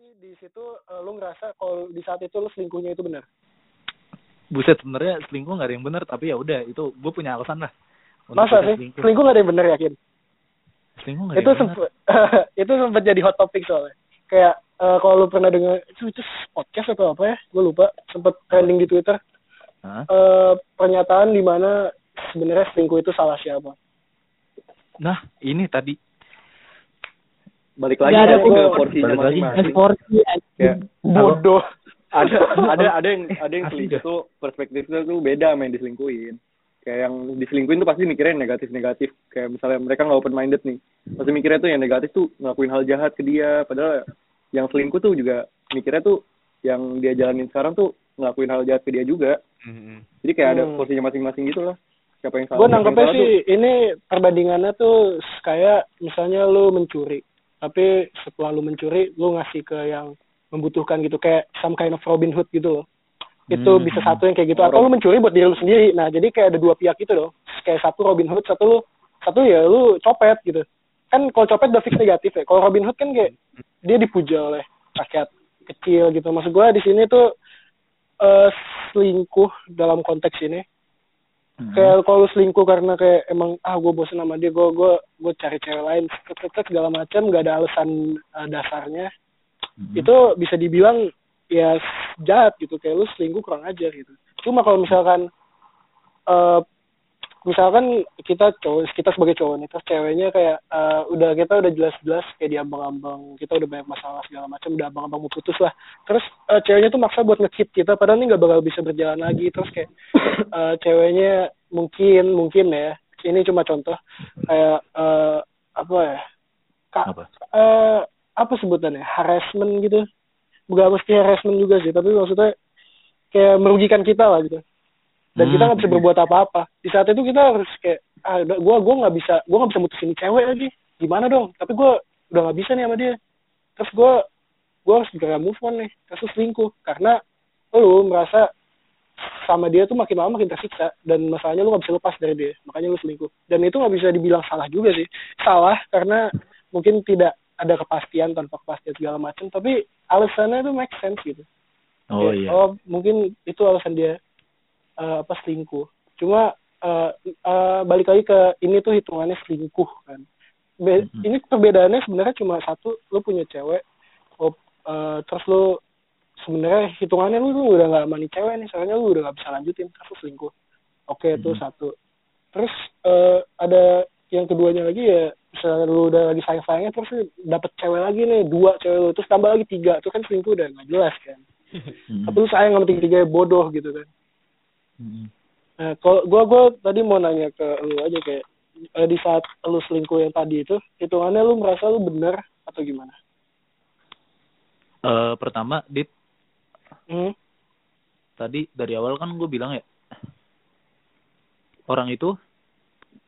tapi di situ uh, lu ngerasa kalau di saat itu lu selingkuhnya itu benar? Buset sebenarnya selingkuh nggak ada yang benar tapi ya udah itu gue punya alasan lah masa sih? selingkuh. selingkuh gak ada yang benar yakin? Selingkuh gak ada itu sempat itu sempat jadi hot topic soalnya. Kayak uh, kalau lu pernah dengar itu, itu podcast atau apa ya? Gue lupa sempat trending di twitter. Huh? uh, pernyataan di mana sebenarnya selingkuh itu salah siapa? Nah ini tadi balik lagi ya, ke porsinya masing-masing. porsi bodoh ada ada ada yang ada yang selingkuh tuh perspektifnya tuh beda main diselingkuhin. Kayak yang diselingkuhin tuh pasti mikirnya negatif negatif kayak misalnya mereka nggak open minded nih pasti mikirnya tuh yang negatif tuh ngelakuin hal jahat ke dia. Padahal yang selingkuh tuh juga mikirnya tuh yang dia jalanin sekarang tuh ngelakuin hal jahat ke dia juga. Mm-hmm. jadi kayak ada hmm. posisinya masing-masing gitu lah. Siapa yang salah gue nangkepnya sih tuh, ini perbandingannya tuh kayak misalnya lu mencuri tapi setelah lu mencuri lu ngasih ke yang membutuhkan gitu kayak some kind of Robin Hood gitu loh. Itu hmm. bisa satu yang kayak gitu. Atau lu mencuri buat diri lu sendiri. Nah jadi kayak ada dua pihak itu loh. Kayak satu Robin Hood satu lu satu ya lu copet gitu. Kan kalau copet udah fix negatif ya. Kalau Robin Hood kan kayak dia dipuja oleh rakyat kecil gitu. Maksud gue di sini tuh uh, selingkuh dalam konteks ini hmm. kayak kalau selingkuh karena kayak emang ah gue bosan sama dia gue gue gue cari cewek lain segala macam gak ada alasan uh, dasarnya hmm. itu bisa dibilang ya jahat gitu kayak lu selingkuh kurang ajar gitu cuma kalau misalkan uh, misalkan kita cowok kita sebagai cowok nih terus ceweknya kayak uh, udah kita udah jelas-jelas kayak diambang-ambang kita udah banyak masalah segala macam udah abang-abang mau putus lah. Terus uh, ceweknya tuh maksa buat ngekip kita padahal ini nggak bakal bisa berjalan lagi. Terus kayak uh, ceweknya mungkin mungkin ya ini cuma contoh kayak uh, apa ya Ka apa? Uh, apa sebutannya harassment gitu. Bukan mesti harassment juga sih tapi maksudnya kayak merugikan kita lah gitu dan hmm. kita nggak bisa berbuat apa-apa. Di saat itu kita harus kayak ah gue gue nggak bisa gue nggak bisa mutusin cewek lagi. Gimana dong? Tapi gue udah nggak bisa nih sama dia. Terus gue gue harus segera move on nih. Terus selingkuh. Karena lu merasa sama dia tuh makin lama makin tersiksa. Dan masalahnya lu nggak bisa lepas dari dia. Makanya lu selingkuh. Dan itu nggak bisa dibilang salah juga sih. Salah karena mungkin tidak ada kepastian tanpa kepastian segala macam. Tapi alasannya itu make sense gitu. Oh iya. oh mungkin itu alasan dia uh, apa selingkuh cuma uh, uh, balik lagi ke ini tuh hitungannya selingkuh kan Be mm-hmm. ini perbedaannya sebenarnya cuma satu lu punya cewek oh, uh, terus lu sebenarnya hitungannya lu, lu udah gak mani cewek nih soalnya lu udah gak bisa lanjutin terus lu selingkuh oke okay, itu mm-hmm. satu terus uh, ada yang keduanya lagi ya misalnya lu udah lagi sayang sayangnya terus dapet cewek lagi nih dua cewek lu terus tambah lagi tiga itu kan selingkuh udah nggak jelas kan hmm. tapi lu sayang sama tiga tiga bodoh gitu kan hmm. nah kalau gua gua tadi mau nanya ke lu aja kayak eh, di saat lu selingkuh yang tadi itu hitungannya lu merasa lu benar atau gimana? Uh, pertama dit. Hmm? tadi dari awal kan gue bilang ya orang itu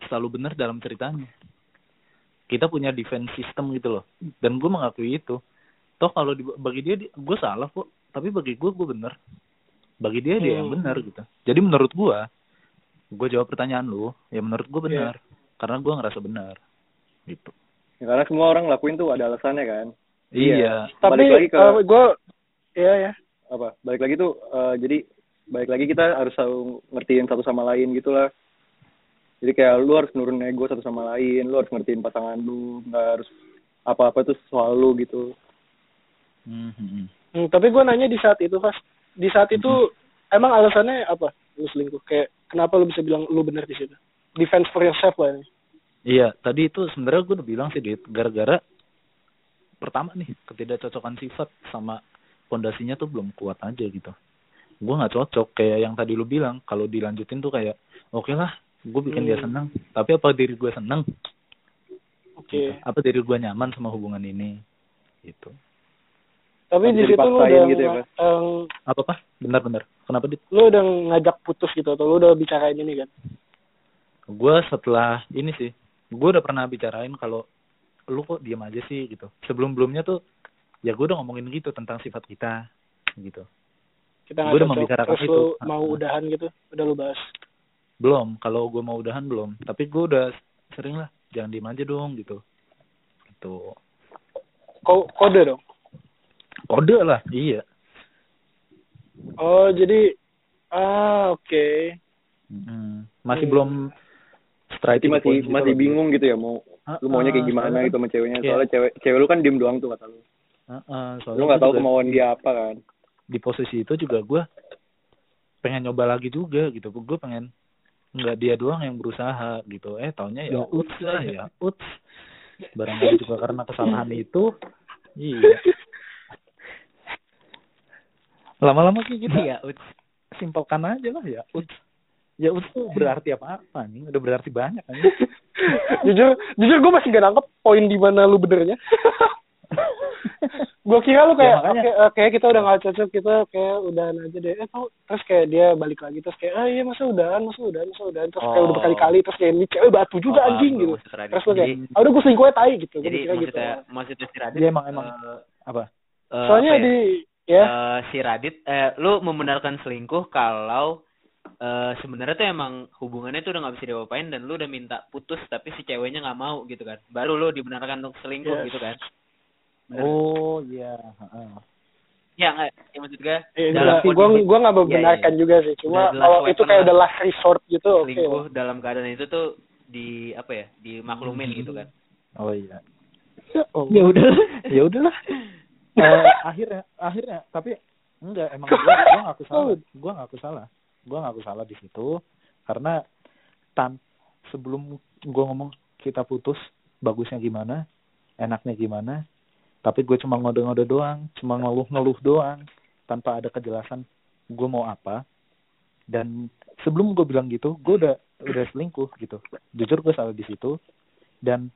selalu benar dalam ceritanya. Kita punya defense system gitu loh. Dan gue mengakui itu. Toh kalau bagi dia gue salah kok. Tapi bagi gue gue bener bagi dia dia yang hmm. benar gitu. Jadi menurut gue gue jawab pertanyaan lu ya menurut gue benar. Yeah. karena gue ngerasa benar gitu. Ya, karena semua orang lakuin tuh ada alasannya kan? Iya, iya. tapi balik lagi ke uh, gue ya ya apa? Balik lagi tuh uh, jadi balik lagi kita harus selalu ngertiin satu sama lain gitulah. Jadi kayak lu harus nurun ego satu sama lain lu harus ngertiin pasangan lu nggak harus apa-apa tuh soal lu gitu. Mm-hmm. hmm, tapi gue nanya di saat itu pas di saat itu mm-hmm. emang alasannya apa? Lu selingkuh. Kayak kenapa lu bisa bilang lu benar di situ? Defense for yourself lah ini. Iya tadi itu sebenarnya gue udah bilang sih dit. Gara-gara pertama nih ketidakcocokan sifat sama pondasinya tuh belum kuat aja gitu. Gue nggak cocok. Kayak yang tadi lu bilang kalau dilanjutin tuh kayak oke okay lah gue bikin hmm. dia senang tapi apa diri gue senang oke. Okay. apa diri gue nyaman sama hubungan ini? Gitu tapi di situ lu udah gitu ya, um, apa apa benar-benar. Kenapa dit? lu udah ngajak putus gitu atau lu udah bicarain ini kan? Gue setelah ini sih gue udah pernah bicarain kalau lu kok diam aja sih gitu. Sebelum belumnya tuh ya gue udah ngomongin gitu tentang sifat kita gitu. Kita gue udah membicarakan itu. mau udahan gitu? Udah lu bahas? Belum. Kalau gue mau udahan belum. Tapi gue udah sering lah jangan diem aja dong gitu. Itu kode dong kode lah. Iya. Oh jadi ah oke. Mm, masih Iya. belum the masih gitu masih loh. bingung gitu ya mau Ah, lu maunya kayak ah, gimana soalnya gitu sama ceweknya. Iya. soalnya cewek cewek lu kan diem doang tuh kata lu. Ah, ah, soalnya lu nggak tahu kemauan dia apa kan? Di posisi itu juga gue pengen nyoba lagi juga gitu. Gue pengen nggak dia doang yang berusaha gitu. Eh taunya ya Ya, uts lah ya uts. Barangkali juga karena kesalahan itu. Iya lama-lama sih kita Iya, Uts. simpelkan aja lah ya uts ya uts tuh berarti apa apa nih udah berarti banyak kan jujur jujur gue masih gak nangkep poin di mana lu benernya. Gue kira lu kayak Ya, makanya. oke eh, kayak kita udah gak cocok kita kayak udahan aja deh. Eh tau terus kayak dia balik lagi terus kayak ah iya masa udahan masa udahan masa udahan. Terus kayak Oh. udah berkali-kali terus kayak ini cewek batu juga Oh, anjing gitu. terus lu kayak ah udah gue selingkuhnya tai gitu. Jadi mikirnya gitu. maksudnya maksudnya si Radit Dia emang- emang- eh, apa? eh, soalnya apa ya? di ya Eh, si Radit eh lu membenarkan selingkuh kalau eh sebenarnya tuh emang hubungannya tuh udah nggak bisa diapain dan lu udah minta putus tapi si ceweknya nggak mau gitu kan baru lu dibenarkan untuk selingkuh Yes. gitu kan Bener. oh iya heeh. ya nggak ya maksud gue eh, dalam gue gue kondisi gue nggak Iya, membenarkan iya. juga sih cuma kalau itu kayak udah last resort gitu oke selingkuh dalam keadaan itu tuh di apa ya dimaklumin Hmm. gitu kan oh iya Oh. ya udah ya udahlah Eh, akhirnya akhirnya tapi enggak emang gua gua ngaku salah. gua ngaku salah. Gua ngaku salah di situ karena tan sebelum gua ngomong kita putus bagusnya gimana enaknya gimana tapi gue cuma ngode-ngode doang cuma ngeluh-ngeluh doang tanpa ada kejelasan gue mau apa. Dan sebelum gue bilang gitu gue udah udah selingkuh gitu. Jujur gue salah di situ. Dan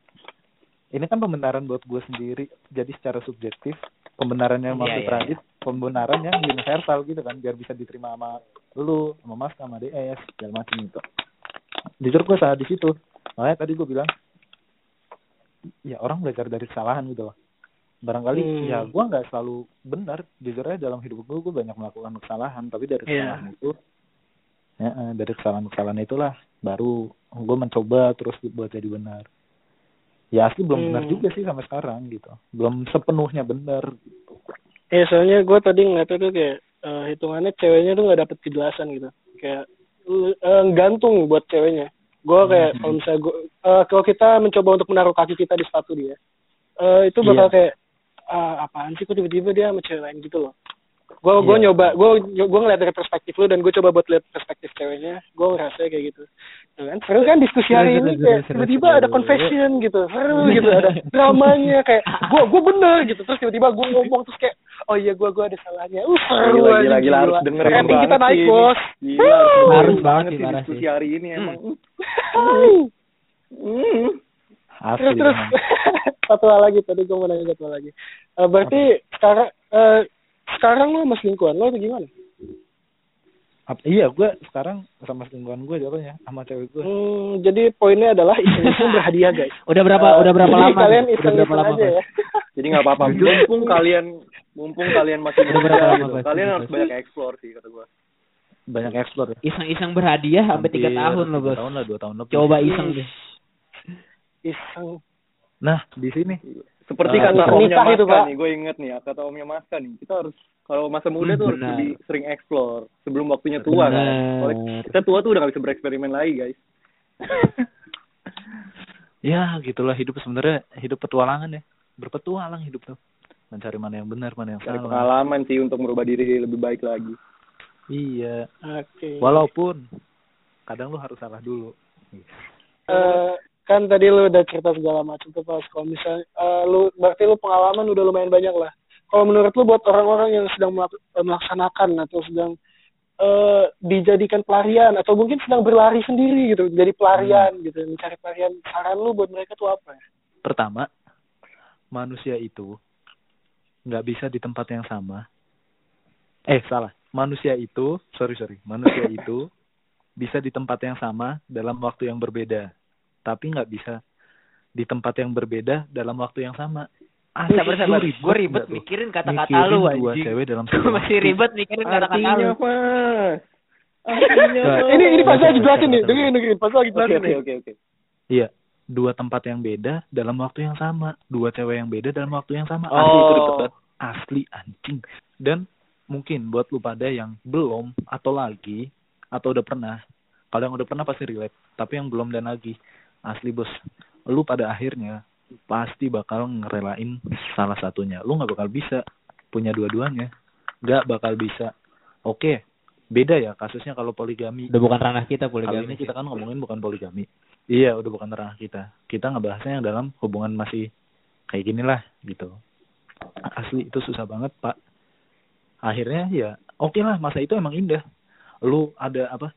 ini kan pembenaran buat gue sendiri. Jadi secara subjektif pembenarannya Iya, maksud iya, Radit pembenaran yang universal gitu kan biar bisa diterima sama lu sama Mas sama DS segala macam gitu. Jujur gue salah di situ. Makanya tadi gue bilang ya orang belajar dari kesalahan gitu loh. Barangkali Hmm. ya gue nggak selalu benar. Jujur aja dalam hidup gue gue banyak melakukan kesalahan tapi dari Iya. kesalahan itu ya, eh, dari kesalahan-kesalahan itulah baru gue mencoba terus buat jadi benar ya asli belum Hmm. benar juga sih sampai sekarang gitu belum sepenuhnya benar Eh soalnya gue tadi ngeliatnya tuh kayak eh, hitungannya ceweknya tuh nggak dapet kejelasan gitu. Kayak eh, gantung buat ceweknya. Gue kayak Hmm. kalau misalnya gue eh, kalau kita mencoba untuk menaruh kaki kita di sepatu dia, eh, itu bakal Iya. kayak ah, apaan sih kok tiba-tiba dia sama cewek lain gitu loh. Gue gue Iya. nyoba gue gue ngeliat dari perspektif lu dan gue coba buat lihat perspektif ceweknya. Gue ngerasa kayak gitu. Kan seru kan diskusi hari ini kayak tiba-tiba ada confession gitu seru gitu ada dramanya kayak gue gue bener gitu terus tiba-tiba gue ngomong terus kayak oh iya gue gue ada salahnya uh seru gila aja, gila gila harus dengerin rating kita naik sih. bos Gila, harus banget sih, diskusi sih. hari ini emang Hai. Hmm. asli terus terus satu hal lagi tadi gue mau nanya satu hal lagi Eh, berarti sekarang eh, sekarang lo masih lingkungan lo atau gimana? Ap- iya gue sekarang sama selingkuhan gue jatuhnya sama cewek gue hmm, jadi poinnya adalah iseng-iseng berhadiah guys. Udah berapa Eh, udah berapa lama? kalian nih? udah berapa iseng-iseng lama aja ya. Jadi nggak apa-apa. Mumpung kalian mumpung kalian masih Udah berapa lama, gitu, kalian harus banyak explore sih kata gua. Banyak explore ya. iseng-iseng berhadiah sampai tiga tahun loh bos. tahun lah dua tahun lebih. Coba iseng. deh. Iseng. Nah di sini seperti Ah, kata omnya itu, Maska Pak. nih gue inget nih kata omnya Maska nih. Kita harus kalau masa muda Hmm, tuh harus lebih sering explore sebelum waktunya tua kan. Benar. Soalnya kita tua tuh udah gak bisa bereksperimen lagi guys. Ya gitulah hidup sebenarnya hidup petualangan ya. Berpetualang hidup tuh. Mencari mana yang benar mana yang cari salah. pengalaman sih untuk merubah diri lebih baik lagi. Iya. Oke. Walaupun kadang lu harus salah dulu. Eh, kan tadi lu udah cerita segala macam tuh pas. Kalau misalnya eh, lu berarti lu pengalaman udah lumayan banyak lah. Kalau menurut lu buat orang-orang yang sedang eh, melaksanakan atau sedang eh, dijadikan pelarian atau mungkin sedang berlari sendiri gitu jadi pelarian gitu mencari pelarian saran lu buat mereka tuh apa? Pertama manusia itu nggak bisa di tempat yang sama. Eh salah. Manusia itu sorry sorry. Manusia itu bisa di tempat yang sama dalam waktu yang berbeda tapi nggak bisa di tempat yang berbeda dalam waktu yang sama. Ah sabar sabar. gue ribet mikirin kata-kata Mikirin lu dua anjing. cewek dalam gue satu masih ribet mikirin kata-kata lu. Artinya mas artinya Nah, Mas. ini ini pas lagi jelasin nih. dengerin dengerin. Pas lagi oke jelasin oke nih. oke oke Iya, dua tempat yang beda dalam waktu yang sama, dua cewek yang beda dalam waktu yang sama. Asli itu ribet oh. banget. asli anjing. Dan mungkin buat lu pada yang belum atau lagi atau udah pernah kalau yang udah pernah pasti relate. Tapi yang belum dan lagi asli bos lu pada akhirnya pasti bakal ngerelain salah satunya lu nggak bakal bisa punya dua-duanya nggak bakal bisa oke beda ya kasusnya kalau poligami Udah bukan ranah kita Kali poligami. ini kita kan ngomongin bukan poligami. Iya, udah bukan ranah kita. Kita ngebahasnya yang dalam hubungan masih kayak gini lah gitu. Asli itu susah banget, Pak. Akhirnya ya oke lah, masa itu emang indah. Lu ada apa?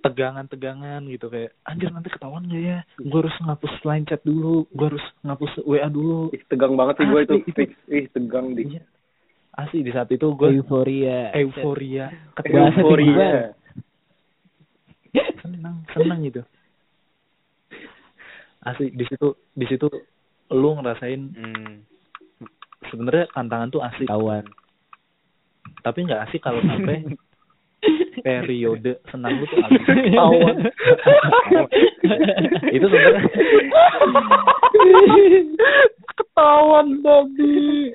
Tegangan-tegangan gitu kayak anjir nanti ketahuan gak ya gue harus ngapus line chat dulu gue harus ngapus WA dulu Ih, tegang banget sih gue itu. Asli, itu- Fix. Ih, tegang di. Iya. asli di saat itu gue euforia. euforia Bahasa Euforia. tinggal. senang senang gitu asli di situ di situ lu ngerasain Hmm, sebenarnya tantangan tuh asik kawan. tapi nggak asik kalau sampai periode senang lu tuh habis Ketahuan. itu sebenarnya Ketahuan babi.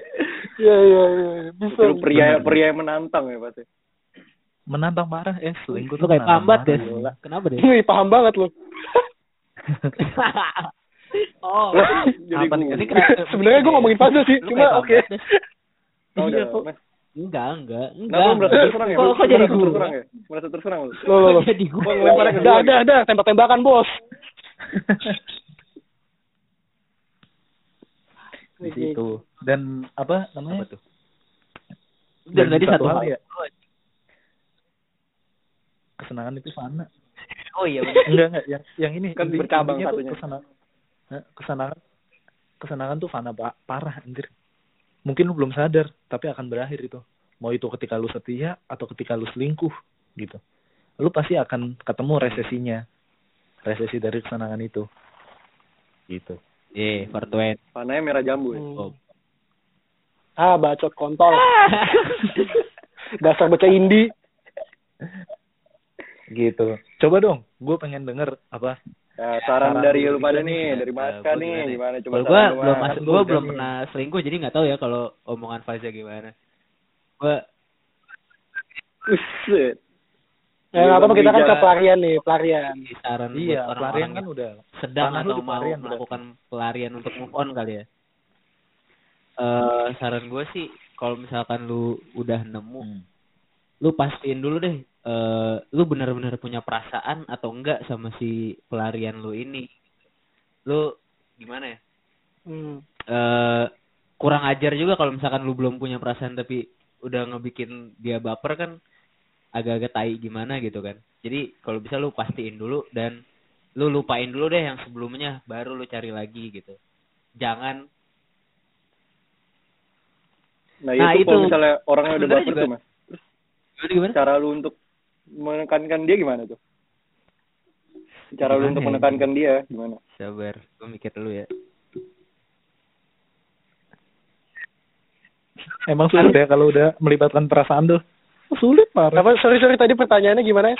Ya ya ya. Bisa. Itu pria pria yang menantang ya pasti. menantang parah eh selingkuh Lu tuh kayak pambat parah, deh. Kenapa deh? Wih, paham banget lu. oh. Jadi Apa nih? Sebenarnya gue ngomongin puzzle sih, cuma oke. deh. Oh, Iya, udah, Enggak, enggak, enggak. merasa terserang ya? Kok, kok jadi merasa gue? terserang ya? Merasa terserang lu? Lo lo lo. Kok jadi gue? Udah gua. ada ada tembak-tembakan bos. di situ dan apa namanya Apa tuh? Dan tadi satu hal. ya kesenangan itu fana Oh iya enggak enggak yang yang ini Kan bercabang satunya. kesenangan Hah, kesenangan kesenangan tuh fana pa- parah anjir mungkin lu belum sadar tapi akan berakhir itu mau itu ketika lu setia atau ketika lu selingkuh gitu lu pasti akan ketemu resesinya resesi dari kesenangan itu gitu Eh, Fortune. Panahnya merah jambu ya. Hmm. Ah, bacot kontol. Dasar baca indie. gitu coba dong gue pengen denger apa Ya, saran Saran dari lu pada nih, dari Eh, Maska nih, gimana ya? gimana coba gua lu, belum Mas? masuk, gua belum nih. pernah selingkuh jadi nggak tahu ya kalau omongan Faza gimana. Gua Buset. Ya, nggak apa-apa kita kan ke pelarian nih, pelarian. saran iya buat pelarian kan yang udah sedang atau mau pelarian melakukan pelarian untuk move on kali ya. Eh saran gue sih kalau misalkan lu udah nemu, Hmm. lu pastiin dulu deh eh lu benar-benar punya perasaan atau enggak sama si pelarian lu ini. Lu gimana ya? Hmm. eh kurang ajar juga kalau misalkan lu belum punya perasaan tapi udah ngebikin dia baper kan agak-agak tai gimana gitu kan. Jadi kalau bisa lu pastiin dulu dan lu lupain dulu deh yang sebelumnya baru lu cari lagi gitu. Jangan Nah, Nah, itu, kalau itu. misalnya orangnya udah baper juga- tuh, Mas. Gimana? Cara lu untuk menekankan dia gimana tuh? Cara lu untuk ya? menekankan dia gimana? Sabar, gue mikir dulu ya. emang sulit ya kalau udah melibatkan perasaan tuh sulit parah Apa sorry sorry tadi pertanyaannya gimana ya?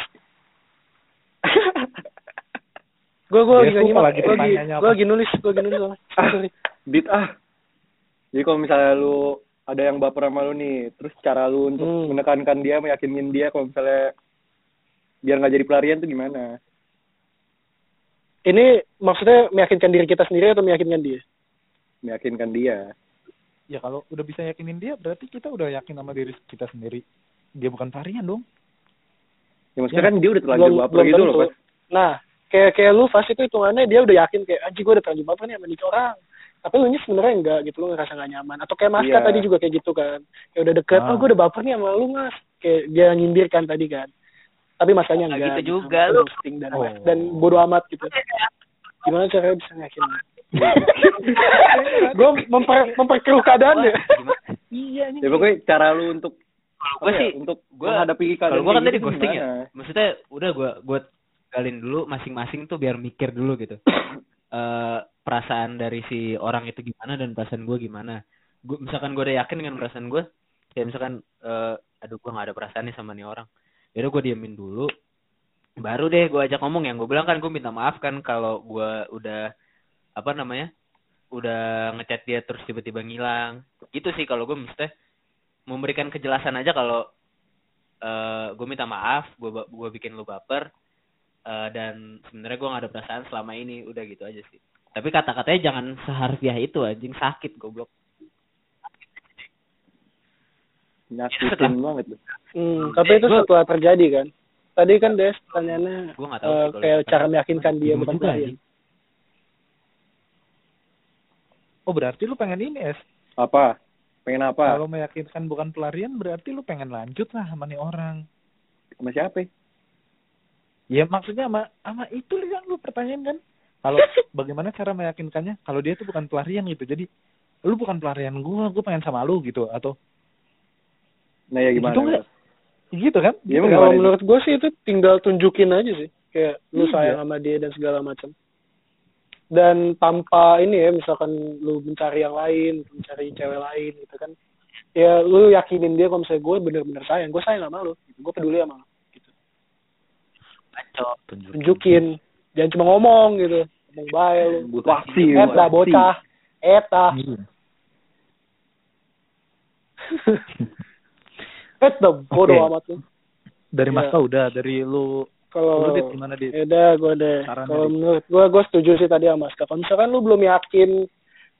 gue gue lagi nyimak, lagi gue lagi gue nulis, gue lagi nulis. Ah. Sorry. Dit ah. Jadi kalau misalnya lu ada yang baper sama lu nih, terus cara lu untuk Hmm. menekankan dia, meyakinin dia kalau misalnya biar nggak jadi pelarian tuh gimana? Ini maksudnya meyakinkan diri kita sendiri atau meyakinkan dia? Meyakinkan dia. ya kalau udah bisa yakinin dia berarti kita udah yakin sama diri kita sendiri dia bukan varian dong Ya maksudnya Ya, kan dia udah terlanjur belum- baper belum gitu loh. Pas. Nah, kayak kayak lu pas itu hitungannya dia udah yakin kayak anjing gue udah terlanjur baper nih sama nih orang. Tapi lu nya sebenarnya enggak gitu, lu ngerasa gak nyaman. Atau kayak Maska Iya. tadi juga kayak gitu kan. Kayak udah deket, Ah. oh gue udah baper nih sama lu mas. Kayak dia nyindir kan tadi kan. Tapi Maskanya Nggak enggak. gitu juga, lu. Ghosting dan Oh. dan bodo amat gitu. Gimana caranya bisa yakin? gue memper, memperkeruh keadaan ya. Iya Ya pokoknya cara lu untuk Kalau apa gue ya, sih, untuk gua- menghadapi kalau keadaan gue kan tadi gitu ghosting ya. Maksudnya udah gue gue galin dulu masing-masing tuh biar mikir dulu gitu. eh perasaan dari si orang itu gimana dan perasaan gue gimana. Gue misalkan gue udah yakin dengan perasaan gue, ya misalkan eh aduh gue nggak ada perasaan nih sama nih orang. Yaudah gue diemin dulu. Baru deh gue ajak ngomong yang gue bilang kan gue minta maaf kan kalau gue udah apa namanya udah ngechat dia terus tiba-tiba ngilang. Itu sih kalau gue mesti memberikan kejelasan aja kalau eh gue minta maaf gue gue bikin lu baper eh, dan sebenarnya gue gak ada perasaan selama ini. Udah gitu aja sih. Tapi kata-katanya jangan seharfiah itu anjing. Sakit goblok nyakitin banget tuh Hmm, tapi itu setelah terjadi kan. Tadi kan Des pertanyaannya kalau kayak itu. cara meyakinkan dia bukan anjing. Oh berarti lu pengen ini es? apa pengen apa Kalau meyakinkan bukan pelarian berarti lu pengen lanjut lah sama nih orang. sama siapa Ya maksudnya sama sama itu yang lu pertanyaan kan. Kalau bagaimana cara meyakinkannya? Kalau dia tuh bukan pelarian gitu. Jadi lu bukan pelarian gua, gua pengen sama lu gitu atau nah ya gimana Gitu nggak? gitu kan? Iya, Gitu? Kalau menurut gue sih itu tinggal tunjukin aja sih. Kayak lu Iya. sayang sama dia dan segala macam. Dan tanpa ini ya, misalkan lu mencari yang lain, mencari cewek lain gitu kan. Ya lu yakinin dia kalau misalnya gue bener-bener sayang, gue sayang sama lu, gitu. gue peduli sama lu. Gitu. Bacot. Tunjukin. Tunjukin, jangan cuma ngomong gitu. Ngomong baik lu. butuh aksi Eta bocah, eta. Eta bodoh Oke. amat lu. Dari Mas Iya. Udah, dari lu Kalau lu Dit, gimana Dit? Ya udah, gue deh. Kalau menurut gue, gue setuju sih tadi sama Ska. Kalau misalkan lu belum yakin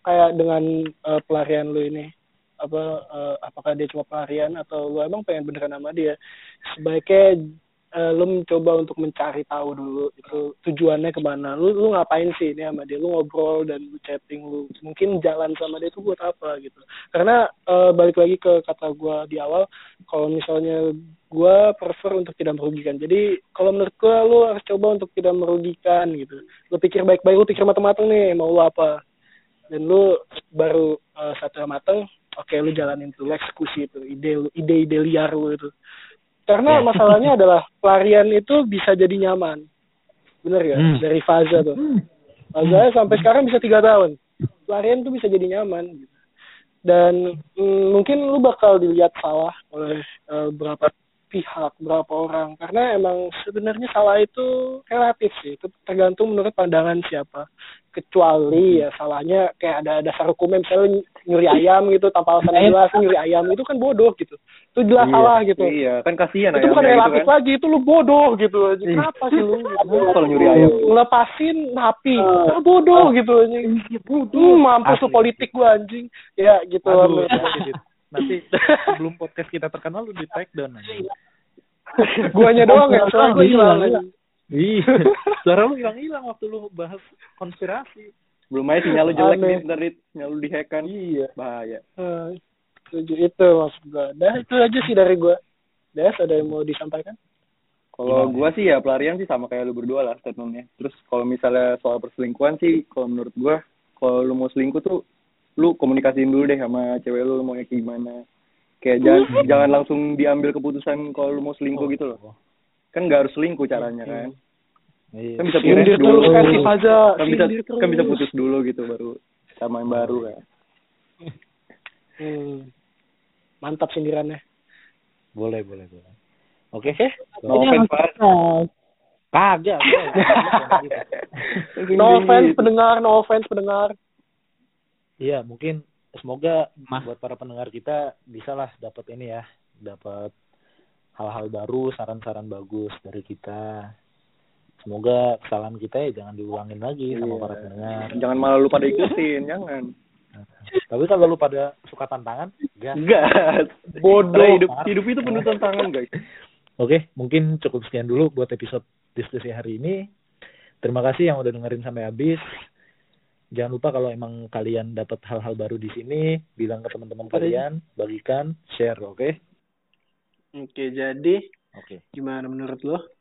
kayak dengan eh, pelarian lu ini, apa eh, apakah dia cuma pelarian atau lu emang pengen beneran sama dia, sebaiknya eh, lu mencoba untuk mencari tahu dulu itu tujuannya ke mana. Lu lu ngapain sih ini sama dia? Lu ngobrol dan lu chatting lu mungkin jalan sama dia itu buat apa gitu. Karena eh, balik lagi ke kata gue di awal, kalau misalnya gue prefer untuk tidak merugikan. Jadi kalau menurut gue lu harus coba untuk tidak merugikan gitu. Lu pikir baik-baik, lu pikir matang-matang nih mau lu apa. Dan lu baru uh, satu matang, oke lu jalanin tuh, eksekusi itu, ide lu, ide-ide liar lu itu. Karena Ya. masalahnya adalah pelarian itu bisa jadi nyaman. Bener ya? Hmm. Dari Faza tuh. Faza sampai sekarang bisa tiga tahun. Pelarian tuh bisa jadi nyaman. Gitu. Dan mm, mungkin lu bakal dilihat salah oleh eh, beberapa pihak, berapa orang. Karena emang sebenarnya salah itu relatif sih. Itu tergantung menurut pandangan siapa. Kecuali ya salahnya kayak ada dasar hukumnya misalnya nyuri ayam gitu tanpa alasan jelas nyuri ayam itu kan bodoh gitu. Itu jelas Iya, salah gitu. iya kan kasihan itu bukan relatif gitu kan lagi, itu lu bodoh gitu. Ih. Kenapa sih lu? Kalau nyuri ayam Ngelepasin napi. Ah, bodoh gitu aja. Hmm, mampus lu politik gua anjing. Ya gitu. Aduh, Dit. Nanti sebelum podcast kita terkenal lu di take down aja. Guanya doang ya, soalnya gua hilang. Iya. Suara lu hilang-hilang waktu lu bahas konspirasi. belum aja sinyal lu jelek Aneh. Dit, ntar Dit. sinyal lu dihack kan Iya. bahaya Setuju itu maksud gua. Dah itu aja sih dari gua. Des ada yang mau disampaikan? Kalau gua sih ya pelarian sih sama kayak lu berdua lah statementnya. Terus kalau misalnya soal perselingkuhan sih, kalau menurut gua, kalau lu mau selingkuh tuh, lu komunikasiin dulu deh sama cewek lu mau kayak gimana. Kayak jangan jangan langsung diambil keputusan kalau lu mau selingkuh gitu loh. Kan nggak harus selingkuh caranya kan. Iya. Kan bisa Sindir beres dulu. terus kan Faza. Kan bisa kan bisa putus dulu gitu baru sama yang baru kan. Hmm. Mantap sindirannya. Boleh, boleh, boleh. Oke. No offense, Pak. Kagak. No offense pendengar, no offense pendengar. Iya, mungkin semoga Mah. buat para pendengar kita bisa lah dapat ini ya, dapat hal-hal baru, saran-saran bagus dari kita. Semoga kesalahan kita ya jangan diulangin lagi sama Iya. para pendengar. Jangan malah lu pada ikutin, jangan. Tapi kalau lu pada suka tantangan, enggak. Enggak. Bodoh. Hidup hidup itu penuh tantangan, guys. Oke, mungkin cukup sekian dulu buat episode diskusi hari ini. Terima kasih yang udah dengerin sampai habis. Jangan lupa kalau emang kalian dapat hal-hal baru di sini, bilang ke teman-teman kalian, bagikan, share, oke? Oke, jadi Oke. gimana menurut lo?